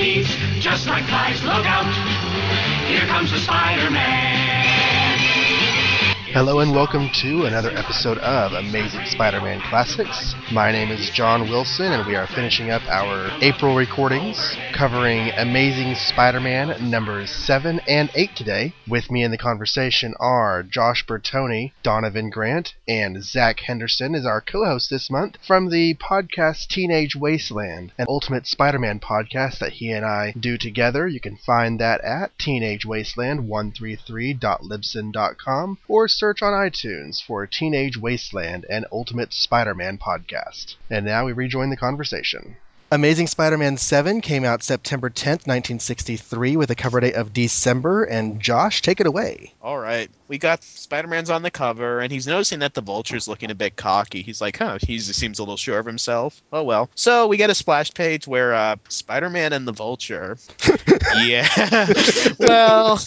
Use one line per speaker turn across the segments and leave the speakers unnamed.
thieves just like flies. Look out! Here comes the Spider-Man.
Hello and welcome to another episode of Amazing Spider-Man Classics. My name is Jon Wilson and we are finishing up our April recordings covering Amazing Spider-Man numbers 7 and 8 today. With me in the conversation are Josh Bertoni, Donovan Grant, and Zach Henderson is our co-host this month from the podcast Teenage Wasteland, an Ultimate Spider-Man podcast that he and I do together. You can find that at teenagewasteland133.libsyn.com or search on iTunes for Teenage Wasteland and Ultimate Spider-Man podcast. And now we rejoin the conversation. Amazing Spider-Man 7 came out September 10th, 1963 with a cover date of December and Josh, take it away.
All right. We got Spider-Man's on the cover and he's noticing that the Vulture's looking a bit cocky. He's like, "Huh, he seems a little sure of himself." Oh well. So, we get a splash page where uh Spider-Man and the Vulture Yeah. well,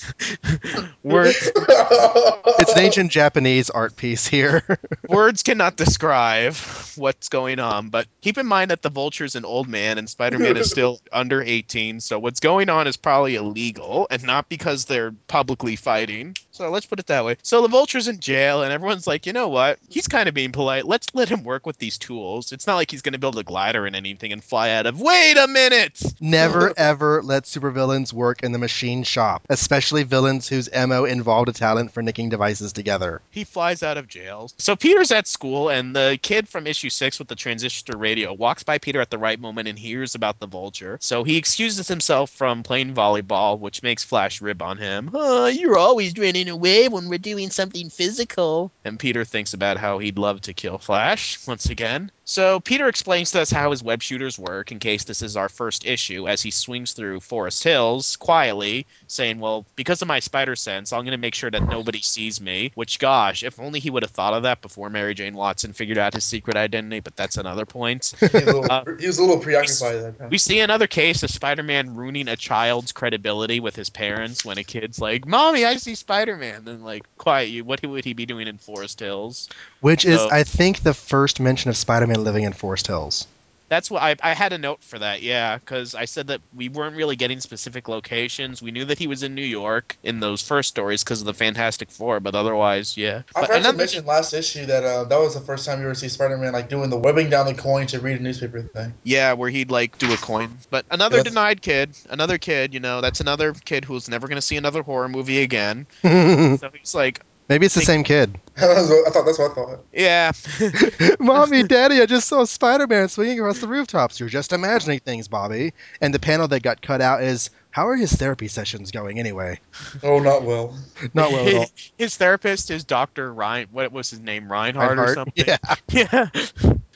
words
It's an ancient Japanese art piece here.
words cannot describe what's going on, but keep in mind that the Vulture's an old man and Spider-Man is still under 18, so what's going on is probably illegal and not because they're publicly fighting. So let's put it that way. So the Vulture's in jail and everyone's like, "You know what? He's kind of being polite. Let's let him work with these tools. It's not like he's going to build a glider and anything and fly out of Wait a minute.
Never ever let supervillains work in the machine shop, especially villains whose MO involved a talent for nicking devices together.
He flies out of jail. So Peter's at school, and the kid from issue six with the transistor radio walks by Peter at the right moment and hears about the vulture. So he excuses himself from playing volleyball, which makes Flash rib on him. Oh, you're always running away when we're doing something physical. And Peter thinks about how he'd love to kill Flash once again. So Peter explains to us how his web shooters work in case this is our first issue as he swings through Forest Hills quietly, saying, Well, because of my spider sense, I'm going to make sure that nobody sees me. Which, gosh, if only he would have thought of that before Mary Jane Watson figured out his secret identity, but that's another point.
He was a little,
Uh,
he was a little preoccupied that time.
We see another case of Spider Man ruining a child's credibility with his parents when a kid's like, Mommy, I see Spider Man. Then, like, quiet you. What would he be doing in Forest Hills?
Which is,
So-
I think, the first mention of Spider-Man living in Forest Hills.
That's what I, I had a note for that, yeah, because I said that we weren't really getting specific locations. We knew that he was in New York in those first stories because of the Fantastic Four, but otherwise, yeah.
I
But
forgot to mention last issue that uh, that was the first time you ever see Spider-Man like doing the webbing down the coin to read a newspaper thing.
yeah, where he'd like do a coin. But another
Yes.
denied kid, another kid, you know, that's another kid who's never going to see another horror movie again. So he's like,
it's the same kid.
That's what- I thought that's what I thought.
yeah,
Mommy, Daddy, I just saw Spider-Man swinging across the rooftops. You're just imagining things, Bobby. And the panel that got cut out is, how are his therapy sessions going anyway?
Oh, not well.
Not well at all.
his therapist is Dr. Ryan, what was his name, Reinhardt, or something?
Yeah.
Yeah.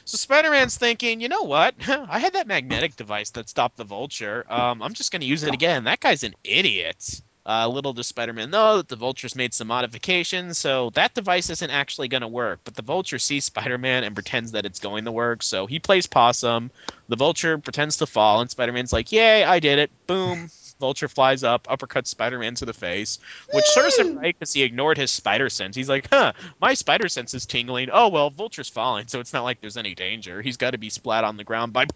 So Spider-Man's thinking, you know what? I had that magnetic device that stopped the Vulture. Um, I'm just going to use it again. That guy's an idiot. Uh, little does Spider-Man know that the Vulture's made some modifications, so that device isn't actually going to work. But the Vulture sees Spider-Man and pretends that it's going to work, so he plays possum. The Vulture pretends to fall, and Spider-Man's like, "Yay, I did it!" Boom. Vulture flies up, uppercuts Spider-Man to the face, which serves him right because he ignored his spider sense. He's like, "Huh, my spider sense is tingling. Oh well, Vulture's falling, so it's not like there's any danger. He's got to be splat on the ground by."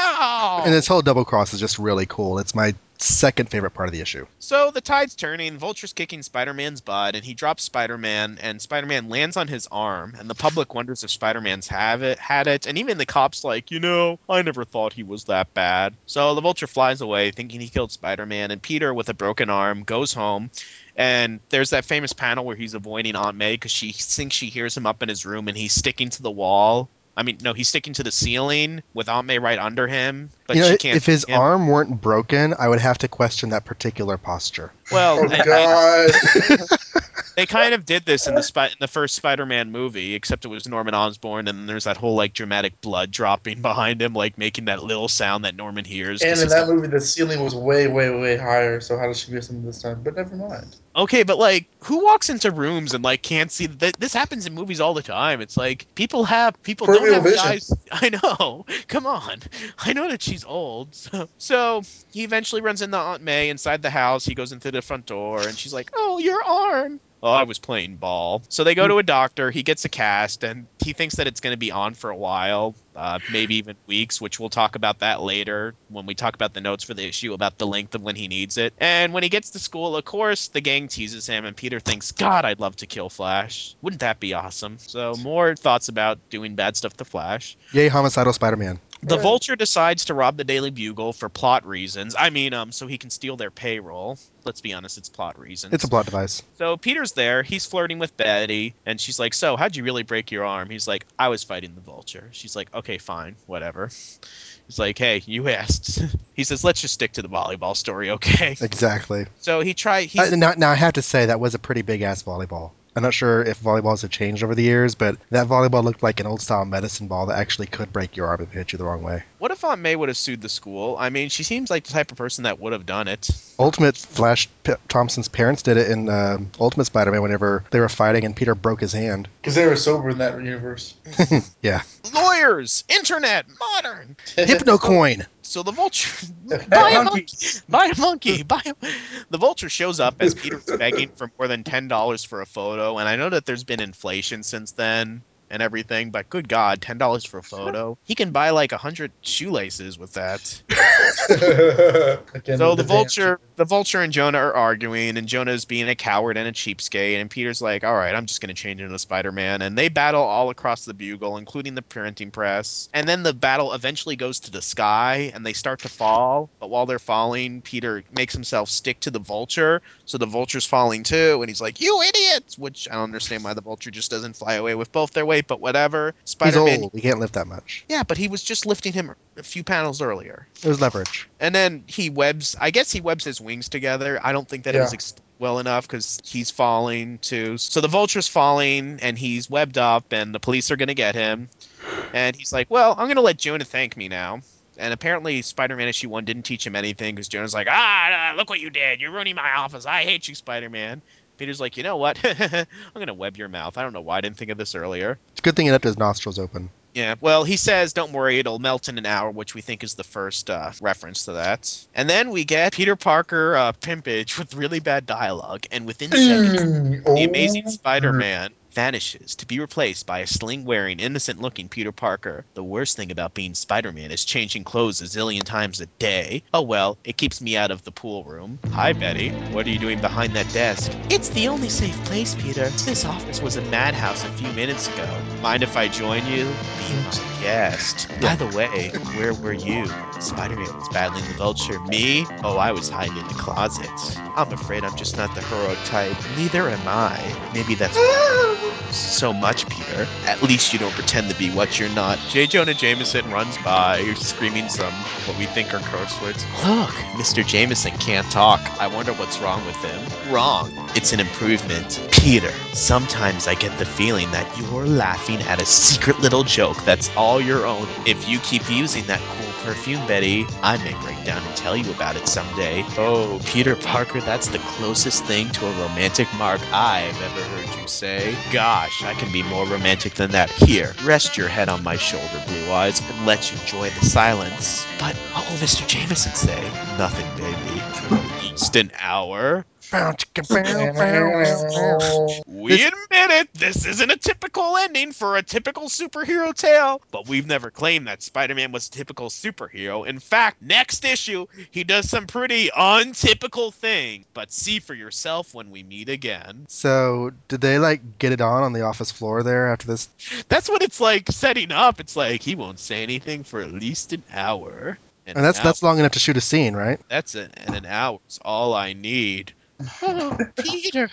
Ow!
And this whole double cross is just really cool. It's my second favorite part of the issue.
So the tide's turning, Vulture's kicking Spider-Man's butt, and he drops Spider-Man, and Spider-Man lands on his arm, and the public wonders if Spider-Man's have it, had it, and even the cops like, you know, I never thought he was that bad. So the Vulture flies away, thinking he killed Spider-Man, and Peter, with a broken arm, goes home. And there's that famous panel where he's avoiding Aunt May because she thinks she hears him up in his room, and he's sticking to the wall. I mean, no, he's sticking to the ceiling with May right under him, but
you know,
she can't.
if his
see him.
arm weren't broken, I would have to question that particular posture.
well,
Oh
I- I-
God.
they kind of did this in the Spi- in the first Spider-Man movie, except it was Norman Osborn, and there's that whole like dramatic blood dropping behind him, like making that little sound that Norman hears.
and in that movie, the ceiling was way, way, way higher. So how does she miss him this time? But never mind.
okay, but like, who walks into rooms and like can't see? Th- this happens in movies all the time. It's like people have people don't have
vision.
eyes. I know. Come on, I know that she's old. So, so he eventually runs into Aunt May inside the house. He goes into the front door, and she's like, "Oh, your arm." Oh, I was playing ball. So they go to a doctor. He gets a cast, and he thinks that it's going to be on for a while, uh, maybe even weeks, which we'll talk about that later when we talk about the notes for the issue about the length of when he needs it. And when he gets to school, of course, the gang teases him, and Peter thinks, God, I'd love to kill Flash. Wouldn't that be awesome? So, more thoughts about doing bad stuff to Flash.
Yay, homicidal Spider-Man.
The
Yeah.
Vulture decides to rob the Daily Bugle for plot reasons. I mean, um, so he can steal their payroll. Let's be honest, it's plot reasons.
It's a plot device.
So Peter's there. He's flirting with Betty, and she's like, "So, how'd you really break your arm?" He's like, "I was fighting the Vulture." She's like, "Okay, fine, whatever." He's like, "Hey, you asked." he says, "Let's just stick to the volleyball story, okay?"
Exactly.
So he tried. He
Uh, now, now I have to say that was a pretty big ass volleyball. I'm not sure if volleyballs have changed over the years, but that volleyball looked like an old style medicine ball that actually could break your arm if it hit you the wrong way.
what if Aunt May would have sued the school? I mean, she seems like the type of person that would have done it.
Ultimate Flash P- Thompson's parents did it in uh, Ultimate Spider-Man whenever they were fighting and Peter broke his hand.
Because they were sober in that universe.
Yeah.
Lawyers, internet, modern.
Hypnocoin.
So the vulture
Buy a
monkey, buy a monkey, buy a... The vulture shows up as Peter's begging for more than ten dollars for a photo, and I know that there's been inflation since then and everything, but good God, ten dollars for a photo? He can buy like a hundred shoelaces with that.
Again,
So
with
the
damn-
vulture, the vulture and Jonah are arguing, and Jonah's being a coward and a cheapskate, and Peter's like, "All right, I'm just gonna change into Spider-Man," and they battle all across the Bugle, including the printing press. And then the battle eventually goes to the sky, and they start to fall. But while they're falling, Peter makes himself stick to the vulture, so the vulture's falling too, and he's like, "You idiots!" Which I don't understand why the vulture just doesn't fly away with both their weight, but whatever. Spider-Man,
old. He can't lift that much.
yeah, but he was just lifting him a few panels earlier.
It was leverage.
And then he webs. I guess he webs his wings together. I don't think that it was ex- well enough because he's falling too. So the vulture's falling, and he's webbed up, and the police are gonna get him. And he's like, "Well, I'm gonna let Jonah thank me now." And apparently, Spider-Man issue one didn't teach him anything because Jonah's like, "Ah, look what you did! You're ruining my office. I hate you, Spider-Man." Peter's like, "You know what? I'm gonna web your mouth. I don't know why I didn't think of this earlier."
It's a good thing he left his nostrils open.
Yeah, well, he says, don't worry, it'll melt in an hour, which we think is the first uh, reference to that. And then we get Peter Parker uh, pimpage with really bad dialogue, and within seconds, the Amazing
oh,
Spider Man vanishes to be replaced by a sling wearing, innocent looking Peter Parker. The worst thing about being Spider Man is changing clothes a zillion times a day. Oh well, it keeps me out of the pool room. Hi, Betty. What are you doing behind that desk? It's the only safe place, Peter. This office was a madhouse a few minutes ago. Mind if I join you? Be my guest. By the way, where were you? Spider Man was battling the vulture. Me? Oh, I was hiding in the closet. I'm afraid I'm just not the heroic type. Neither am I. Maybe that's why so much, Peter. At least you don't pretend to be what you're not. J. Jonah Jameson runs by, screaming some what we think are curse words. Look, Mr. Jameson can't talk. I wonder what's wrong with him. Wrong. It's an improvement. Peter, sometimes I get the feeling that you're laughing at a secret little joke that's all your own. If you keep using that cool perfume, Betty, I may break down and tell you about it someday. Oh, Peter Parker, that's the closest thing to a romantic mark I've ever heard you say. Gosh, I can be more romantic than that. Here, rest your head on my shoulder, Blue Eyes, and let's enjoy the silence. But what will Mr. Jameson say? Nothing, baby. For at least an hour. We admit it, this isn't a typical ending for a typical superhero tale, but we've never claimed that Spider Man was a typical superhero. In fact, next issue, he does some pretty untypical things, but see for yourself when we meet again.
So, did they like get it on on the office floor there after this?
That's what it's like setting up. It's like he won't say anything for at least an hour. And
And that's
an
that's long enough to shoot a scene, right?
That's it, and an hour's all I need. Oh, Peter.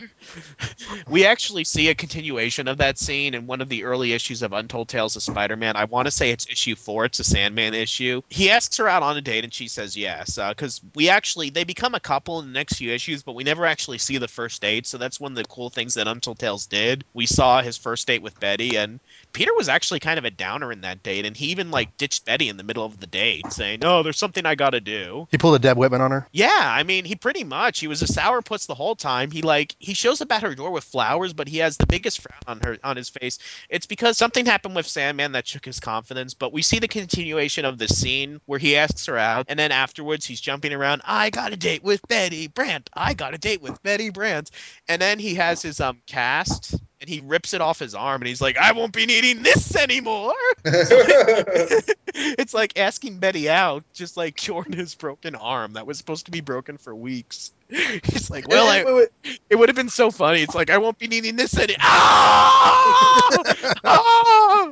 we actually see a continuation of that scene in one of the early issues of Untold Tales of Spider-Man. I want to say it's issue four. It's a Sandman issue. He asks her out on a date, and she says yes. Uh, because we actually they become a couple in the next few issues, but we never actually see the first date. So that's one of the cool things that Untold Tales did. We saw his first date with Betty, and Peter was actually kind of a downer in that date, and he even like ditched Betty in the middle of the date, saying, "No, there's something I got to do."
He pulled a Deb Whitman on her.
Yeah, I mean, he pretty much he was a sourpuss puts the whole time. He like he shows up at her door with flowers, but he has the biggest frown on her on his face. It's because something happened with Sandman that shook his confidence. But we see the continuation of the scene where he asks her out, and then afterwards he's jumping around. I got a date with Betty Brandt. I got a date with Betty Brandt, and then he has his um cast. And he rips it off his arm, and he's like, "I won't be needing this anymore." it's like asking Betty out, just like curing his broken arm that was supposed to be broken for weeks. He's like, well,
Wait,
I,
wait, wait.
it would have been so funny. It's like I won't be needing this anymore. Ah! Ah!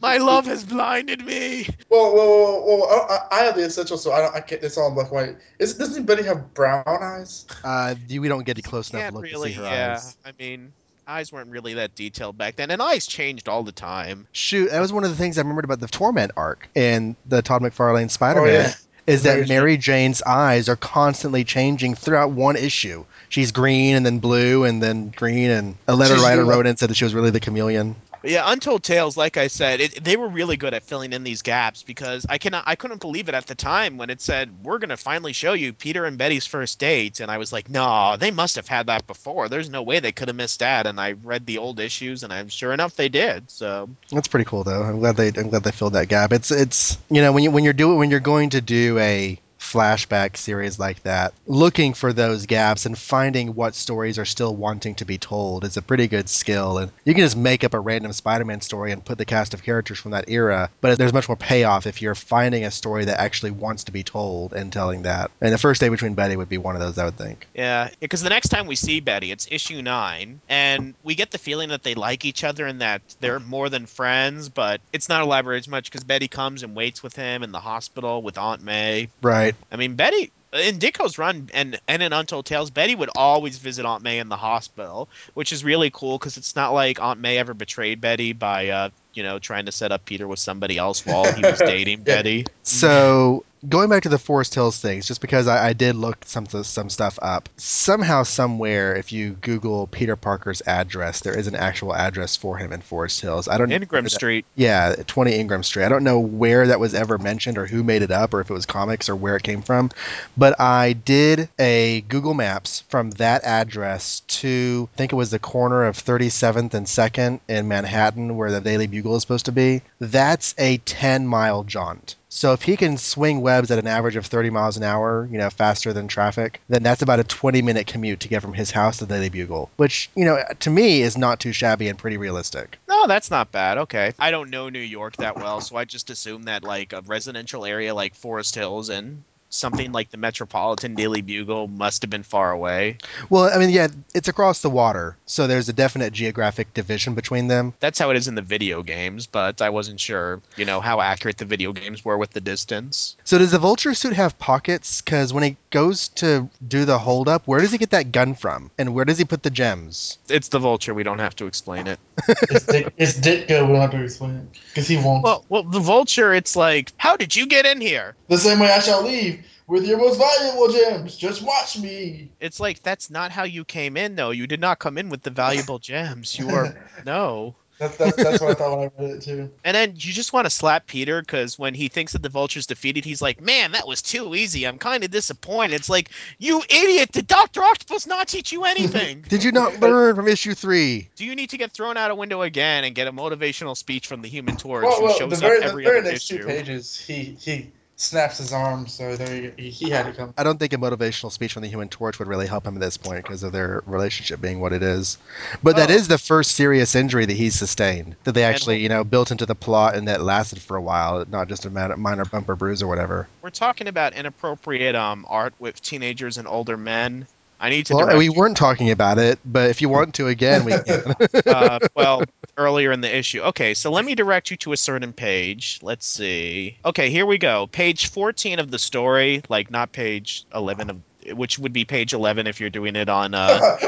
My love has blinded me.
Well, well, well, whoa! whoa. I, I have the essential, so I don't. I can't. It's all black and white. Is, doesn't Betty have brown eyes?
Uh, we don't get close enough
Can't
look
really.
to see her
Yeah,
eyes.
I mean, eyes weren't really that detailed back then, and eyes changed all the time.
Shoot, that was one of the things I remembered about the Torment arc in the Todd McFarlane Spider-Man.
Oh yeah.
is that Mary Jane's eyes are constantly changing throughout one issue. She's green and then blue and then green, and a letter
She's
writer wrote in and said that she was really the chameleon.
But yeah, Untold Tales, like I said, it, they were really good at filling in these gaps because I cannot, I couldn't believe it at the time when it said we're gonna finally show you Peter and Betty's first date, and I was like, no, they must have had that before. There's no way they could have missed that. And I read the old issues, and I'm sure enough they did. So
That's pretty cool, though. I'm glad they I'm glad they filled that gap. It's it's you know when you when you're doing when you're going to do a flashback series like that, looking for those gaps and finding what stories are still wanting to be told is a pretty good skill. And you can just make up a random Spider-Man story and put the cast of characters from that era, but there's much more payoff if you're finding a story that actually wants to be told and telling that. And the first day between Betty would be one of those, I would think.
yeah, because the next time we see Betty, it's issue nine, and we get the feeling that they like each other and that they're more than friends, but it's not elaborated as much because Betty comes and waits with him in the hospital with Aunt May.
Right.
I mean, Betty in Ditko's run and and in Untold Tales, Betty would always visit Aunt May in the hospital, which is really cool because it's not like Aunt May ever betrayed Betty by uh, you know trying to set up Peter with somebody else while he was dating Betty.
So going back to the Forest Hills things, just because I, I did look some some stuff up. Somehow, somewhere, if you Google Peter Parker's address, there is an actual address for him in Forest Hills. I don't
Ingram Street.
Yeah, 20 Ingram Street. I don't know where that was ever mentioned or who made it up or if it was comics or where it came from, but I did a Google Maps from that address to I think it was the corner of 37th and 2nd in Manhattan where the Daily Bugle is supposed to be. That's a 10 mile jaunt. So if he can swing webs at an average of 30 miles an hour, you know, faster than traffic, then that's about a 20 minute commute to get from his house to the Daily Bugle, which, you know, to me is not too shabby and pretty realistic.
No, that's not bad. Okay, I don't know New York that well, so I just assume that like a residential area like Forest Hills and something like the Metropolitan Daily Bugle must have been far away.
Well, I mean, yeah, it's across the water, so there's a definite geographic division between them.
That's how it is in the video games, but I wasn't sure, you know, how accurate the video games were with the distance.
So does the vulture suit have pockets? Because when he goes to do the holdup, where does he get that gun from, and where does he put the gems?
It's the vulture. We don't have to explain it.
It's Dick. It's Ditko. We don't have to explain it because he won't.
Well, well, the vulture. It's like, how did you get in here?
the same way I shall leave with your most valuable gems. Just watch me.
It's like that's not how you came in, though. You did not come in with the valuable gems. You are no.
That's, that's, that's what I thought when I read it too.
And then you just want to slap Peter because when he thinks that the vulture's defeated, he's like, "Man, that was too easy. I'm kind of disappointed." It's like, "You idiot! Did Doctor Octopus not teach you anything?
Did you not learn from issue three?
Do you need to get thrown out a window again and get a motivational speech from the Human Torch
Well,
who
well,
shows
the very,
up
the
every
very
other
next two
issue?"
pages, he he snaps his arm. So there. He, he had to come.
I don't think a motivational speech from the Human Torch would really help him at this point because of their relationship being what it is. But that
Oh.
is the first serious injury that he's sustained that they actually, you know, built into the plot and that lasted for a while, not just a minor, minor bump or bruise or whatever.
We're talking about inappropriate um art with teenagers and older men. I need to
Well,
direct
we weren't talking about it, but if you want to again, we can.
uh, well, earlier in the issue. Okay, so let me direct you to a certain page. Let's see. Okay, here we go. Page 14 of the story, like not page 11 of which would be page 11 if you're doing it on uh,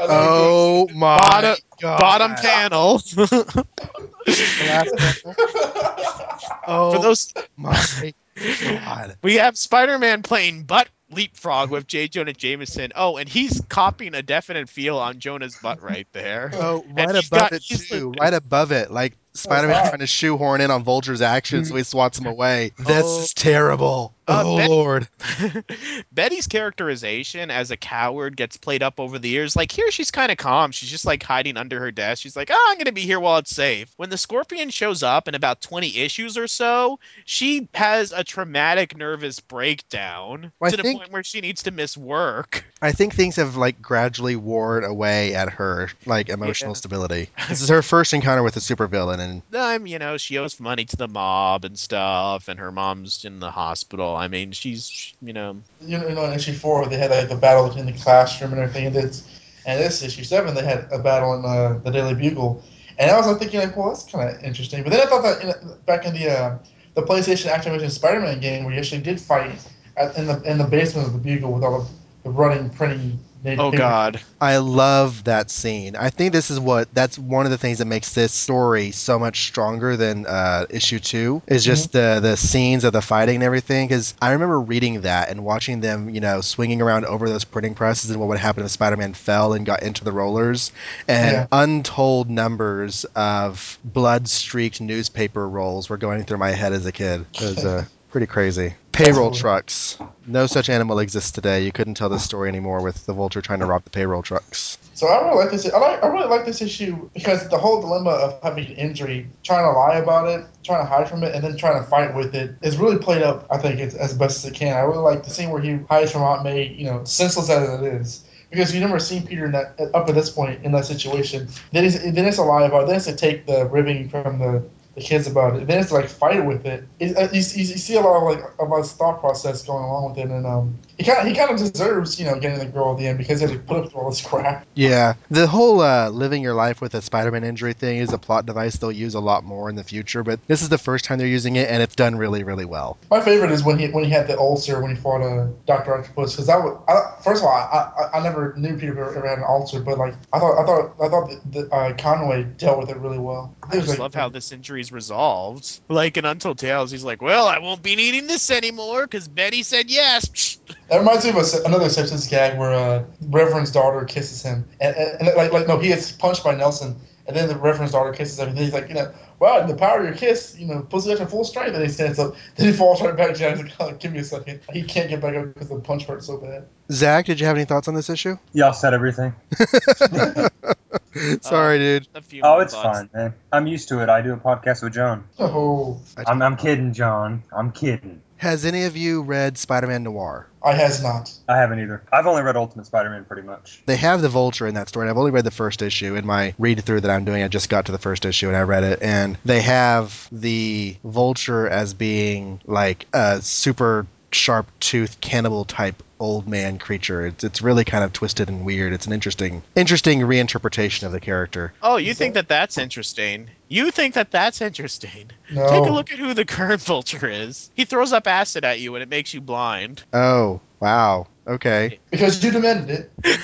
oh my
Bottom-
god!
bottom panel.
Panel? Oh
For those
my god!
we have Spider-Man playing butt leapfrog with J. Jonah Jameson. Oh, and he's copying a definite feel on Jonah's butt right there.
Oh, right above
got-
it too. Right above it, like Spider-Man trying to shoehorn in on Vulture's actions, so he swats him away. This
Oh.
is terrible.
Uh,
oh
Ben-
lord.
Betty's characterization as a coward gets played up over the years. Like here, she's kind of calm. She's just like hiding under her desk. She's like, "Oh, I'm gonna be here while it's safe." When the Scorpion shows up in about 20 issues or so, she has a traumatic nervous breakdown
Well, I
to the
think-
point where she needs to miss work.
I think things have like gradually worn away at her like emotional
Yeah.
stability. This is her first encounter with a supervillain, and
Um, you know, she owes money to the mob and stuff, and her mom's in the hospital. I mean, she's, you know,
You know, you know, in issue four, they had like the battle in the classroom and everything. And this, and this issue seven, they had a battle in uh, the Daily Bugle. And I was like thinking, like, well, that's kind of interesting. But then I thought that in, back in the uh, the PlayStation Activision Spider-Man game, where you actually did fight at, in the in the basement of the Bugle with all the, the running, printing.
oh god,
I love that scene. I think this is what that's one of the things that makes this story so much stronger than uh, issue two is just the the scenes of the fighting and everything. Because I remember reading that and watching them, you know, swinging around over those printing presses and what would happen if Spider-Man fell and got into the rollers, and
Yeah.
untold numbers of blood-streaked newspaper rolls were going through my head as a kid. It was uh, pretty crazy. Payroll trucks. No such animal exists today. You couldn't tell this story anymore with the vulture trying to rob the payroll trucks.
So I really like this. I like. I really like this issue because the whole dilemma of having an injury, trying to lie about it, trying to hide from it, and then trying to fight with it is really played up. I think it's as best as it can. I really like the scene where he hides from Aunt May. You know, senseless as it is. Because you've never seen Peter in that, up at this point in that situation. Then he's then it's a lie about it. Then it's to take the ribbing from the, the kids about it. Then it's to like fight with it. it uh, you, you, see a lot of like his thought process going along with it, and um, he kind of he kind of deserves you know getting the girl at the end because he had to put up with all this crap.
Yeah, the whole uh, living your life with a Spider-Man injury thing is a plot device they'll use a lot more in the future, but this is the first time they're using it, and it's done really, really well.
My favorite is when he when he had the ulcer when he fought uh, Doctor Octopus because that was I, first of all I, I I never knew Peter ever, ever had an ulcer but like I thought I thought I thought that the, uh, Conway dealt with it really well.
I
It was
just
like-
love how this injury is resolved. Like in Untold Tales, he's like, "Well, I won't be needing this anymore because Betty said yes."
That reminds me of a, another Simpsons gag where uh, Reverend's daughter kisses him and, and, and like like no he gets punched by Nelson and then the Reverend's daughter kisses him and he's like you know wow the power of your kiss you know puts it at full strength and he stands up then he falls right back down. He's like oh, give me a second he can't get back up because the punch hurt so bad.
Zach, did you have any thoughts on this issue?
Y'all said everything.
Sorry, dude.
A few
Oh, it's
thoughts.
fine, man. I'm used to it. I do a podcast with Jon.
Oh,
I'm, I'm kidding, Jon. I'm kidding.
Has any of you read Spider-Man Noir?
I has not.
I haven't either. I've only read Ultimate Spider-Man pretty much.
They have the Vulture in that story. and I've only read the first issue. In my read through that I'm doing, I just got to the first issue and I read it. And they have the Vulture as being like a super sharp tooth cannibal type old man creature. It's it's really kind of twisted and weird. It's an interesting interesting reinterpretation of the character.
Oh, you think that that's interesting? You think that that's interesting?
No.
Take a look at who the current vulture is. He throws up acid at you and it makes you blind.
Oh wow. Okay.
Because you demanded it.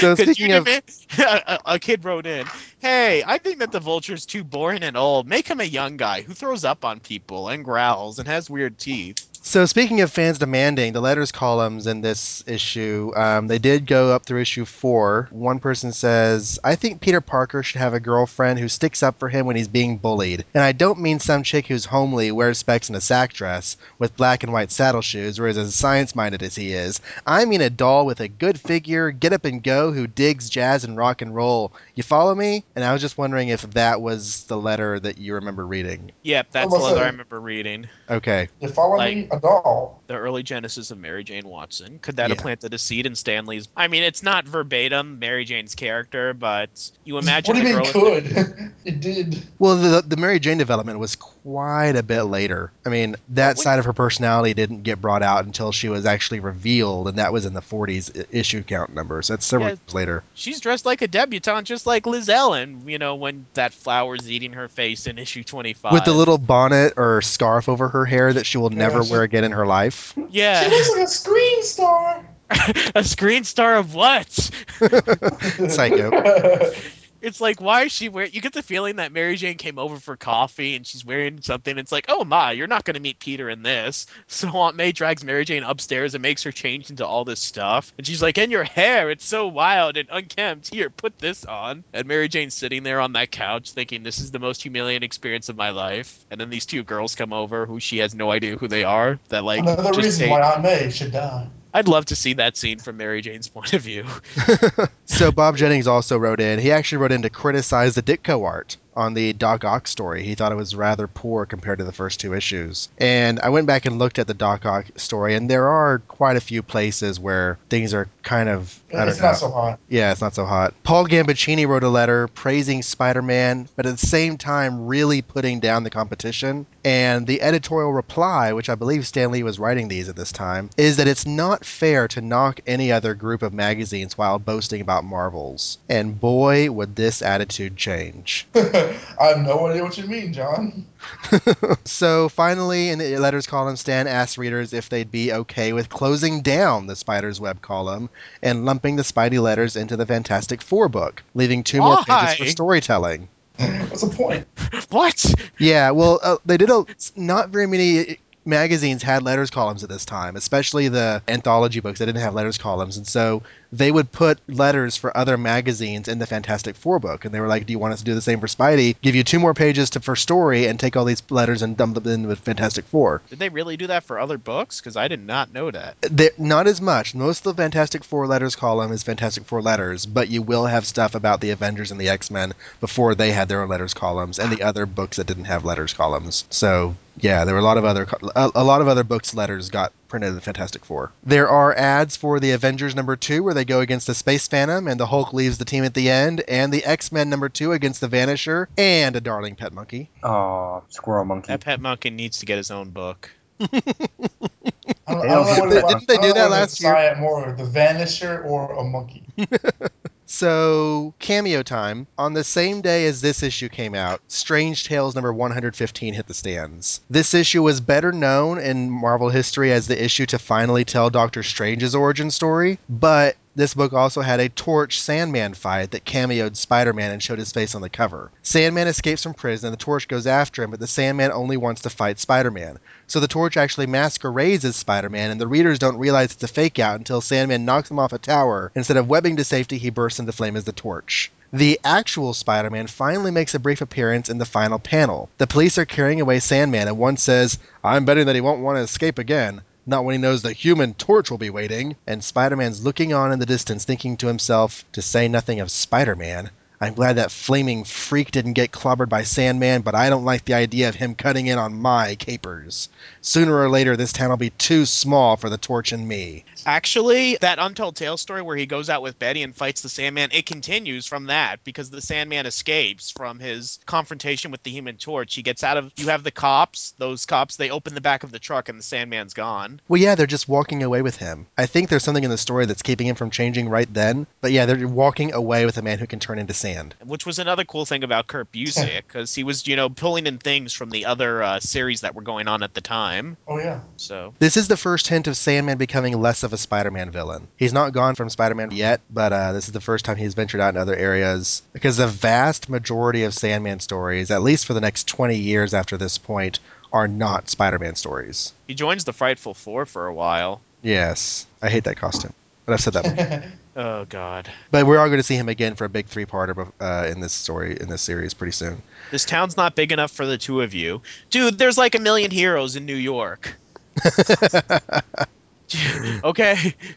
So
'Cause
speaking of
a, a kid wrote in, "Hey, I think that the vulture's too boring and old. Make him a young guy who throws up on people and growls and has weird teeth."
So speaking of fans demanding, the letters columns in this issue, um, they did go up through issue four. One person says, "I think Peter Parker should have a girlfriend who sticks up for him when he's being bullied, and I don't mean some chick who's homely, wears specs and a sack dress with black and white saddle shoes, or is as science-minded as he is. I mean a doll with a good figure, get up and go, who digs jazz and rock and roll. You follow me?" And I was just wondering if that was the letter that you remember reading.
Yep, that's the letter I remember reading.
Okay.
You follow
Like-
me, a doll.
The early genesis of Mary Jane Watson. Could that have planted a seed in Stan Lee's? I mean, it's not verbatim Mary Jane's character, but you imagine
what do you mean could? it did.
Well, the the Mary Jane development was quite a bit later. I mean, that
What-
side of her personality didn't get brought out until she was actually revealed, and that was in the 40s issue count numbers. That's several
Yeah.
years later.
She's dressed like a debutante, just like Liz Allan. You know, when that flower's eating her face in issue twenty-five.
With the little bonnet or scarf over her hair that she will never
she-
wear again in her life.
She
yeah,
looks like a screen star.
a screen star of what?
Psycho.
It's like, why is she wearing? You get the feeling that Mary Jane came over for coffee and she's wearing something. It's like, oh my, you're not going to meet Peter in this. So Aunt May drags Mary Jane upstairs and makes her change into all this stuff. And she's like, and your hair, it's so wild and unkempt. Here, put this on. And Mary Jane's sitting there on that couch thinking, this is the most humiliating experience of my life. And then these two girls come over who she has no idea who they are. That like,
Another reason
hate-
why Aunt May should die.
I'd love to see that scene from Mary Jane's point of view.
so Bob Jennings also wrote in. He actually wrote in to criticize the Ditko art on the Doc Ock story. He thought it was rather poor compared to the first two issues. And I went back and looked at the Doc Ock story, and there are quite a few places where things are kind of I don't
It's
know.
not so hot.
Yeah, it's not so hot. Paul Gambaccini wrote a letter praising Spider Man, but at the same time, really putting down the competition. And the editorial reply, which I believe Stan Lee was writing these at this time, is that it's not fair to knock any other group of magazines while boasting about Marvels. And boy, would this attitude change.
I have no idea what you mean, Jon.
so finally, in the letters column, Stan asked readers if they'd be okay with closing down the Spider's Web column and lumping the Spidey letters into the Fantastic Four book, leaving two more pages for storytelling.
What's the point?
what?
Yeah, well, uh, they did a not very many magazines had letters columns at this time, especially the anthology books. They didn't have letters columns, and so they would put letters for other magazines in the Fantastic Four book, and they were like, "Do you want us to do the same for Spidey? Give you two more pages to for story, and take all these letters and dump them in with Fantastic Four.
Did they really do that for other books? Because I did not know that.
They're, not as much. Most of the Fantastic Four letters column is Fantastic Four letters, but you will have stuff about the Avengers and the X Men before they had their own letters columns, and the other books that didn't have letters columns. So yeah, there were a lot of other a, a lot of other books letters got printed in the Fantastic Four. There are ads for the Avengers number two where they go against the Space Phantom and the Hulk leaves the team at the end, and the X Men number two against the Vanisher and a darling pet monkey.
Oh, squirrel monkey.
That pet monkey needs to get his own book.
I don't, I
They
don't know
don't
what
get-
it-
Didn't they
don't
do
know
that last year?
more the Vanisher or a monkey.
So, cameo time. On the same day as this issue came out, Strange Tales number 115 hit the stands. This issue was better known in Marvel history as the issue to finally tell Doctor Strange's origin story, but this book also had a Torch Sandman fight that cameoed Spider Man and showed his face on the cover. Sandman escapes from prison and the Torch goes after him, but the Sandman only wants to fight Spider Man. So the Torch actually masquerades as Spider Man, and the readers don't realize it's a fake out until Sandman knocks him off a tower. Instead of webbing to safety, he bursts into flame as the Torch. The actual Spider Man finally makes a brief appearance in the final panel. The police are carrying away Sandman, and one says, I'm betting that he won't want to escape again. Not when he knows the human torch will be waiting. And Spider Man's looking on in the distance, thinking to himself, to say nothing of Spider Man, I'm glad that flaming freak didn't get clobbered by Sandman, but I don't like the idea of him cutting in on my capers. Sooner or later, this town will be too small for the torch and me.
Actually, that Untold Tale story where he goes out with Betty and fights the Sandman, it continues from that because the Sandman escapes from his confrontation with the Human Torch. He gets out of. You have the cops. Those cops. They open the back of the truck and the Sandman's gone.
Well, yeah, they're just walking away with him. I think there's something in the story that's keeping him from changing right then. But yeah, they're walking away with a man who can turn into sand.
Which was another cool thing about Kurt Busiek because he was, you know, pulling in things from the other uh, series that were going on at the time.
Oh yeah.
So
This is the first hint of Sandman becoming less of a Spider-Man villain. He's not gone from Spider-Man yet, but uh, this is the first time he's ventured out in other areas because the vast majority of Sandman stories, at least for the next 20 years after this point, are not Spider-Man stories.
he joins the Frightful Four for a while.
Yes, I hate that costume, but I've said that. before.
Oh God,
but we are going to see him again for a big three-parter uh, in this story in this series pretty soon.
this town's not big enough for the two of you, dude. There's like a million heroes in New York. okay,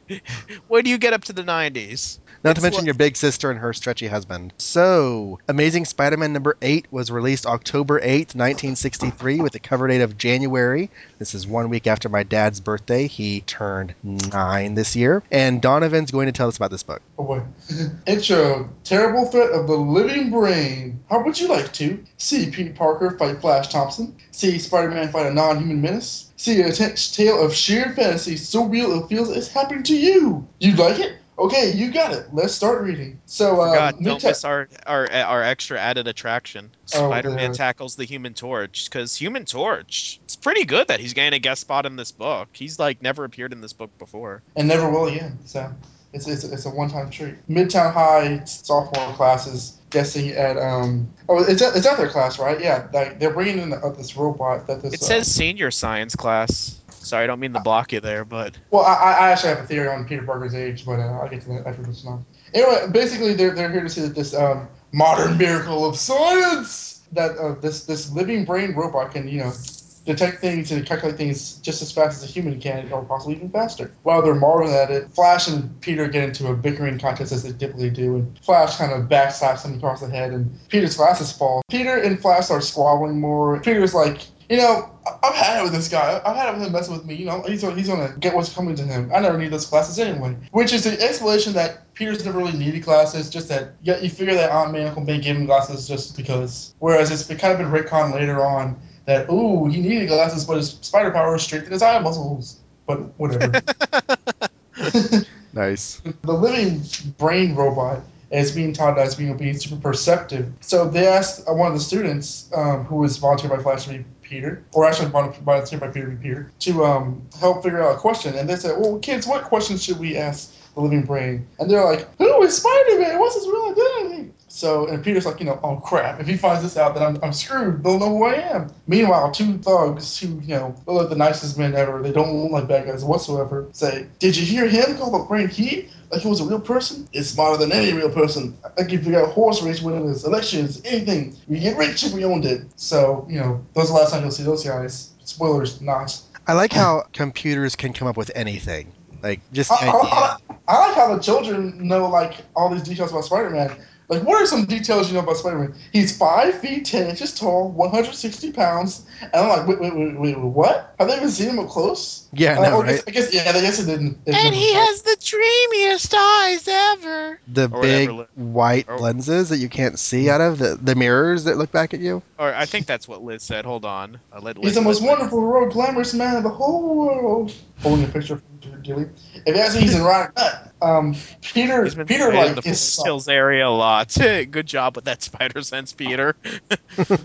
when do you get up to the '90s?
Not to mention
like-
your big sister and her stretchy husband. So, Amazing Spider Man number 8 was released October 8th, 1963, with a cover date of January. This is one week after my dad's birthday. He turned 9 this year. And Donovan's going to tell us about this book.
Oh boy. Intro. Terrible threat of the living brain. How would you like to see Pete Parker fight Flash Thompson? See Spider-Man fight a non-human menace? See an intense tale of sheer fantasy so real it feels it's happening to you. You'd like it? Okay, you got it. Let's start reading. So, uh, new
don't
te-
miss our, our our extra added attraction.
Oh,
Spider-Man
the-
tackles the Human Torch because Human Torch. It's pretty good that he's getting a guest spot in this book. He's like never appeared in this book before.
and never will again. So, It's it's, it's a one-time treat. Midtown High sophomore classes guessing at um oh it's at, it's at their class right yeah like they're bringing in uh, this robot that this
It
uh,
says senior science class. Sorry, I don't mean to block you there, but
Well, I, I actually have a theory on Peter Parker's age, but uh, I'll get to that after this one. Anyway, basically, they're, they're here to see that this um, modern miracle of science that uh, this this living brain robot can you know detect things and calculate things just as fast as a human can, or possibly even faster. While they're marveling at it, Flash and Peter get into a bickering contest as they typically do, and Flash kind of backslaps him across the head, and Peter's glasses fall. Peter and Flash are squabbling more. Peter's like, you know, I've had it with this guy. I've had it with him messing with me. You know, he's gonna, he's gonna get what's coming to him. I never need those classes anyway. Which is the explanation that Peter's never really needed classes. Just that you figure that Aunt May Uncle May gave him glasses just because. Whereas it's been kind of been retconned later on that ooh he needed glasses, but his spider power strengthened his eye muscles. But whatever.
Nice.
the living brain robot is being taught as being being super perceptive. So they asked uh, one of the students, um, who was volunteered by Flash to be Peter, or actually volunteered by Peter to be Peter, to um, help figure out a question. And they said, "Well, kids, what questions should we ask the living brain?" And they're like, "Who is Spider-Man? What's his real identity?" So, and Peter's like, you know, oh crap! If he finds this out, then I'm, I'm screwed. They'll know who I am. Meanwhile, two thugs who, you know, look like the nicest men ever. They don't look like bad guys whatsoever. Say, did you hear him call the brain heat? Like he was a real person? It's smarter than any real person. I can figure out horse race winners, elections, anything. We get rich if we owned it. So, you know, those are the last time you'll see those guys. Spoilers, not.
I like how computers can come up with anything. Like just
I, I. I, I like how the children know like all these details about Spider-Man. Like, what are some details you know about Spider-Man? He's five feet ten inches tall, 160 pounds, and I'm like, wait, wait, wait, wait, wait what? Have they even seen him up close?
Yeah,
Uh,
no,
I, guess. I guess, yeah, I guess it didn't. it
and
never-
he has the dreamiest eyes ever.
The
Or
big
whatever
white
or-
lenses that you can't see out of the the mirrors that look back at you.
Or I think that's what Liz said. Hold on. Uh, let
He's the most
Liz-
wonderful, heroic, glamorous man in the whole world. Holding a picture of Gilly. If you ask me, he's in right nut. Um, Peter,
He's been
Peter, like
the
is
Forest Hills area a lot. Good job with that spider sense, Peter.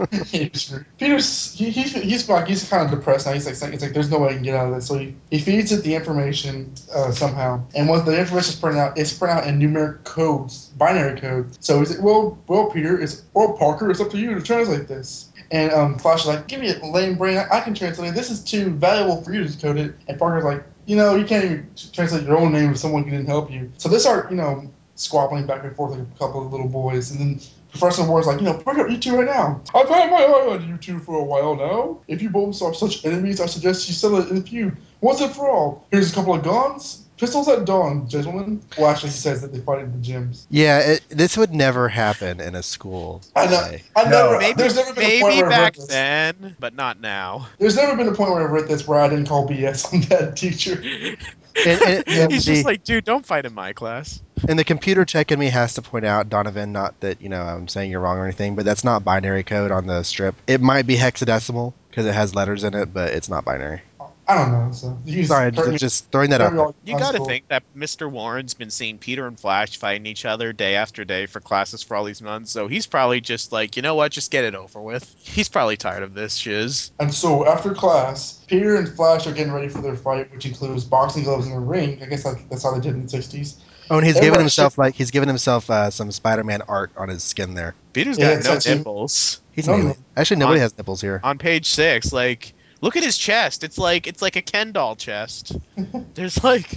Peter's he, he's he's like he's kind of depressed now. He's like it's like there's no way I can get out of this. So he, he feeds it the information uh, somehow, and once the information is printed out, it's printed out in numeric codes, binary codes. So he's like, well, well, Peter, it's well, Parker, it's up to you to translate this. And um, Flash is like, give me a lame brain, I, I can translate it. This is too valuable for you to decode it. And Parker's like, you know, you can't even translate your own name if someone didn't help you. So they start, you know, squabbling back and forth like a couple of little boys, and then Professor Moore's like, you know, break up you two right now. I've had my eye on you two for a while now. If you both are such enemies, I suggest you settle it in a. Once and for all. Here's a couple of guns. Pistols at dawn, gentlemen. Well, actually, he says that they fight in the gyms.
Yeah, it, this would never happen in a school.
I know. I've
No.
never,
Maybe,
there's never been a point
maybe
where I've read
back
this.
then, but not now.
There's never been a point where I've read this where I didn't call BS on that teacher.
And, and, and
He's
the,
just like, dude, don't fight in my class.
and the computer check in me has to point out, Donovan, not that you know I'm saying you're wrong or anything, but that's not binary code on the strip. It might be hexadecimal because it has letters in it, but it's not binary.
I don't know. So you
Sorry,
correct me-
just, just throwing that out. there.
You got to think that Mr. Warren's been seeing Peter and Flash fighting each other day after day for classes for all these months, so he's probably just like, you know what, just get it over with. He's probably tired of this shiz.
And so after class, Peter and Flash are getting ready for their fight, which includes boxing gloves and a ring. I guess that, that's how they did in the '60s.
Oh, and he's
Everybody
given himself
should-
like he's given himself uh, some Spider-Man art on his skin there.
Peter's
Yeah,
got no
actually-
nipples.
He's
No, no.
Actually, nobody
On-
has nipples here.
On page six, like, look at his chest. It's like it's like a Ken doll chest. There's like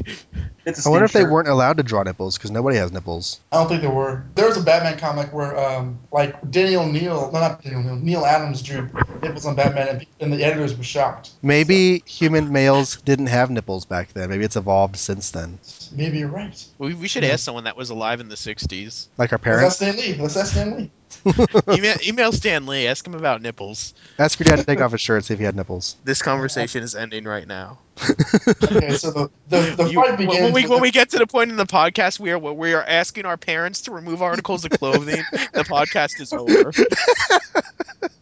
It's a
I wonder if
Steve
they weren't allowed to draw nipples because nobody has nipples.
I don't think there were. There was a Batman comic where, um, like Daniel O'Neill, no, not Denny O'Neil, Neal Adams drew nipples on Batman, and, and the editors were shocked.
Maybe human males didn't have nipples back then. Maybe it's evolved since then.
Maybe you're right.
we, we should
Yeah.
ask someone that was alive in the '60s.
Like our
Let's ask
parents.
Stan Lee. Let's ask Stan Lee.
Email, email Stan Lee. Ask him about nipples.
Ask your dad to take off his shirt see if he had nipples.
This conversation is ending right now.
Okay, so the the, the
You-
fight
when-
begins.
when we when we get to the point in the podcast where we are asking our parents to remove articles of clothing, the podcast is over.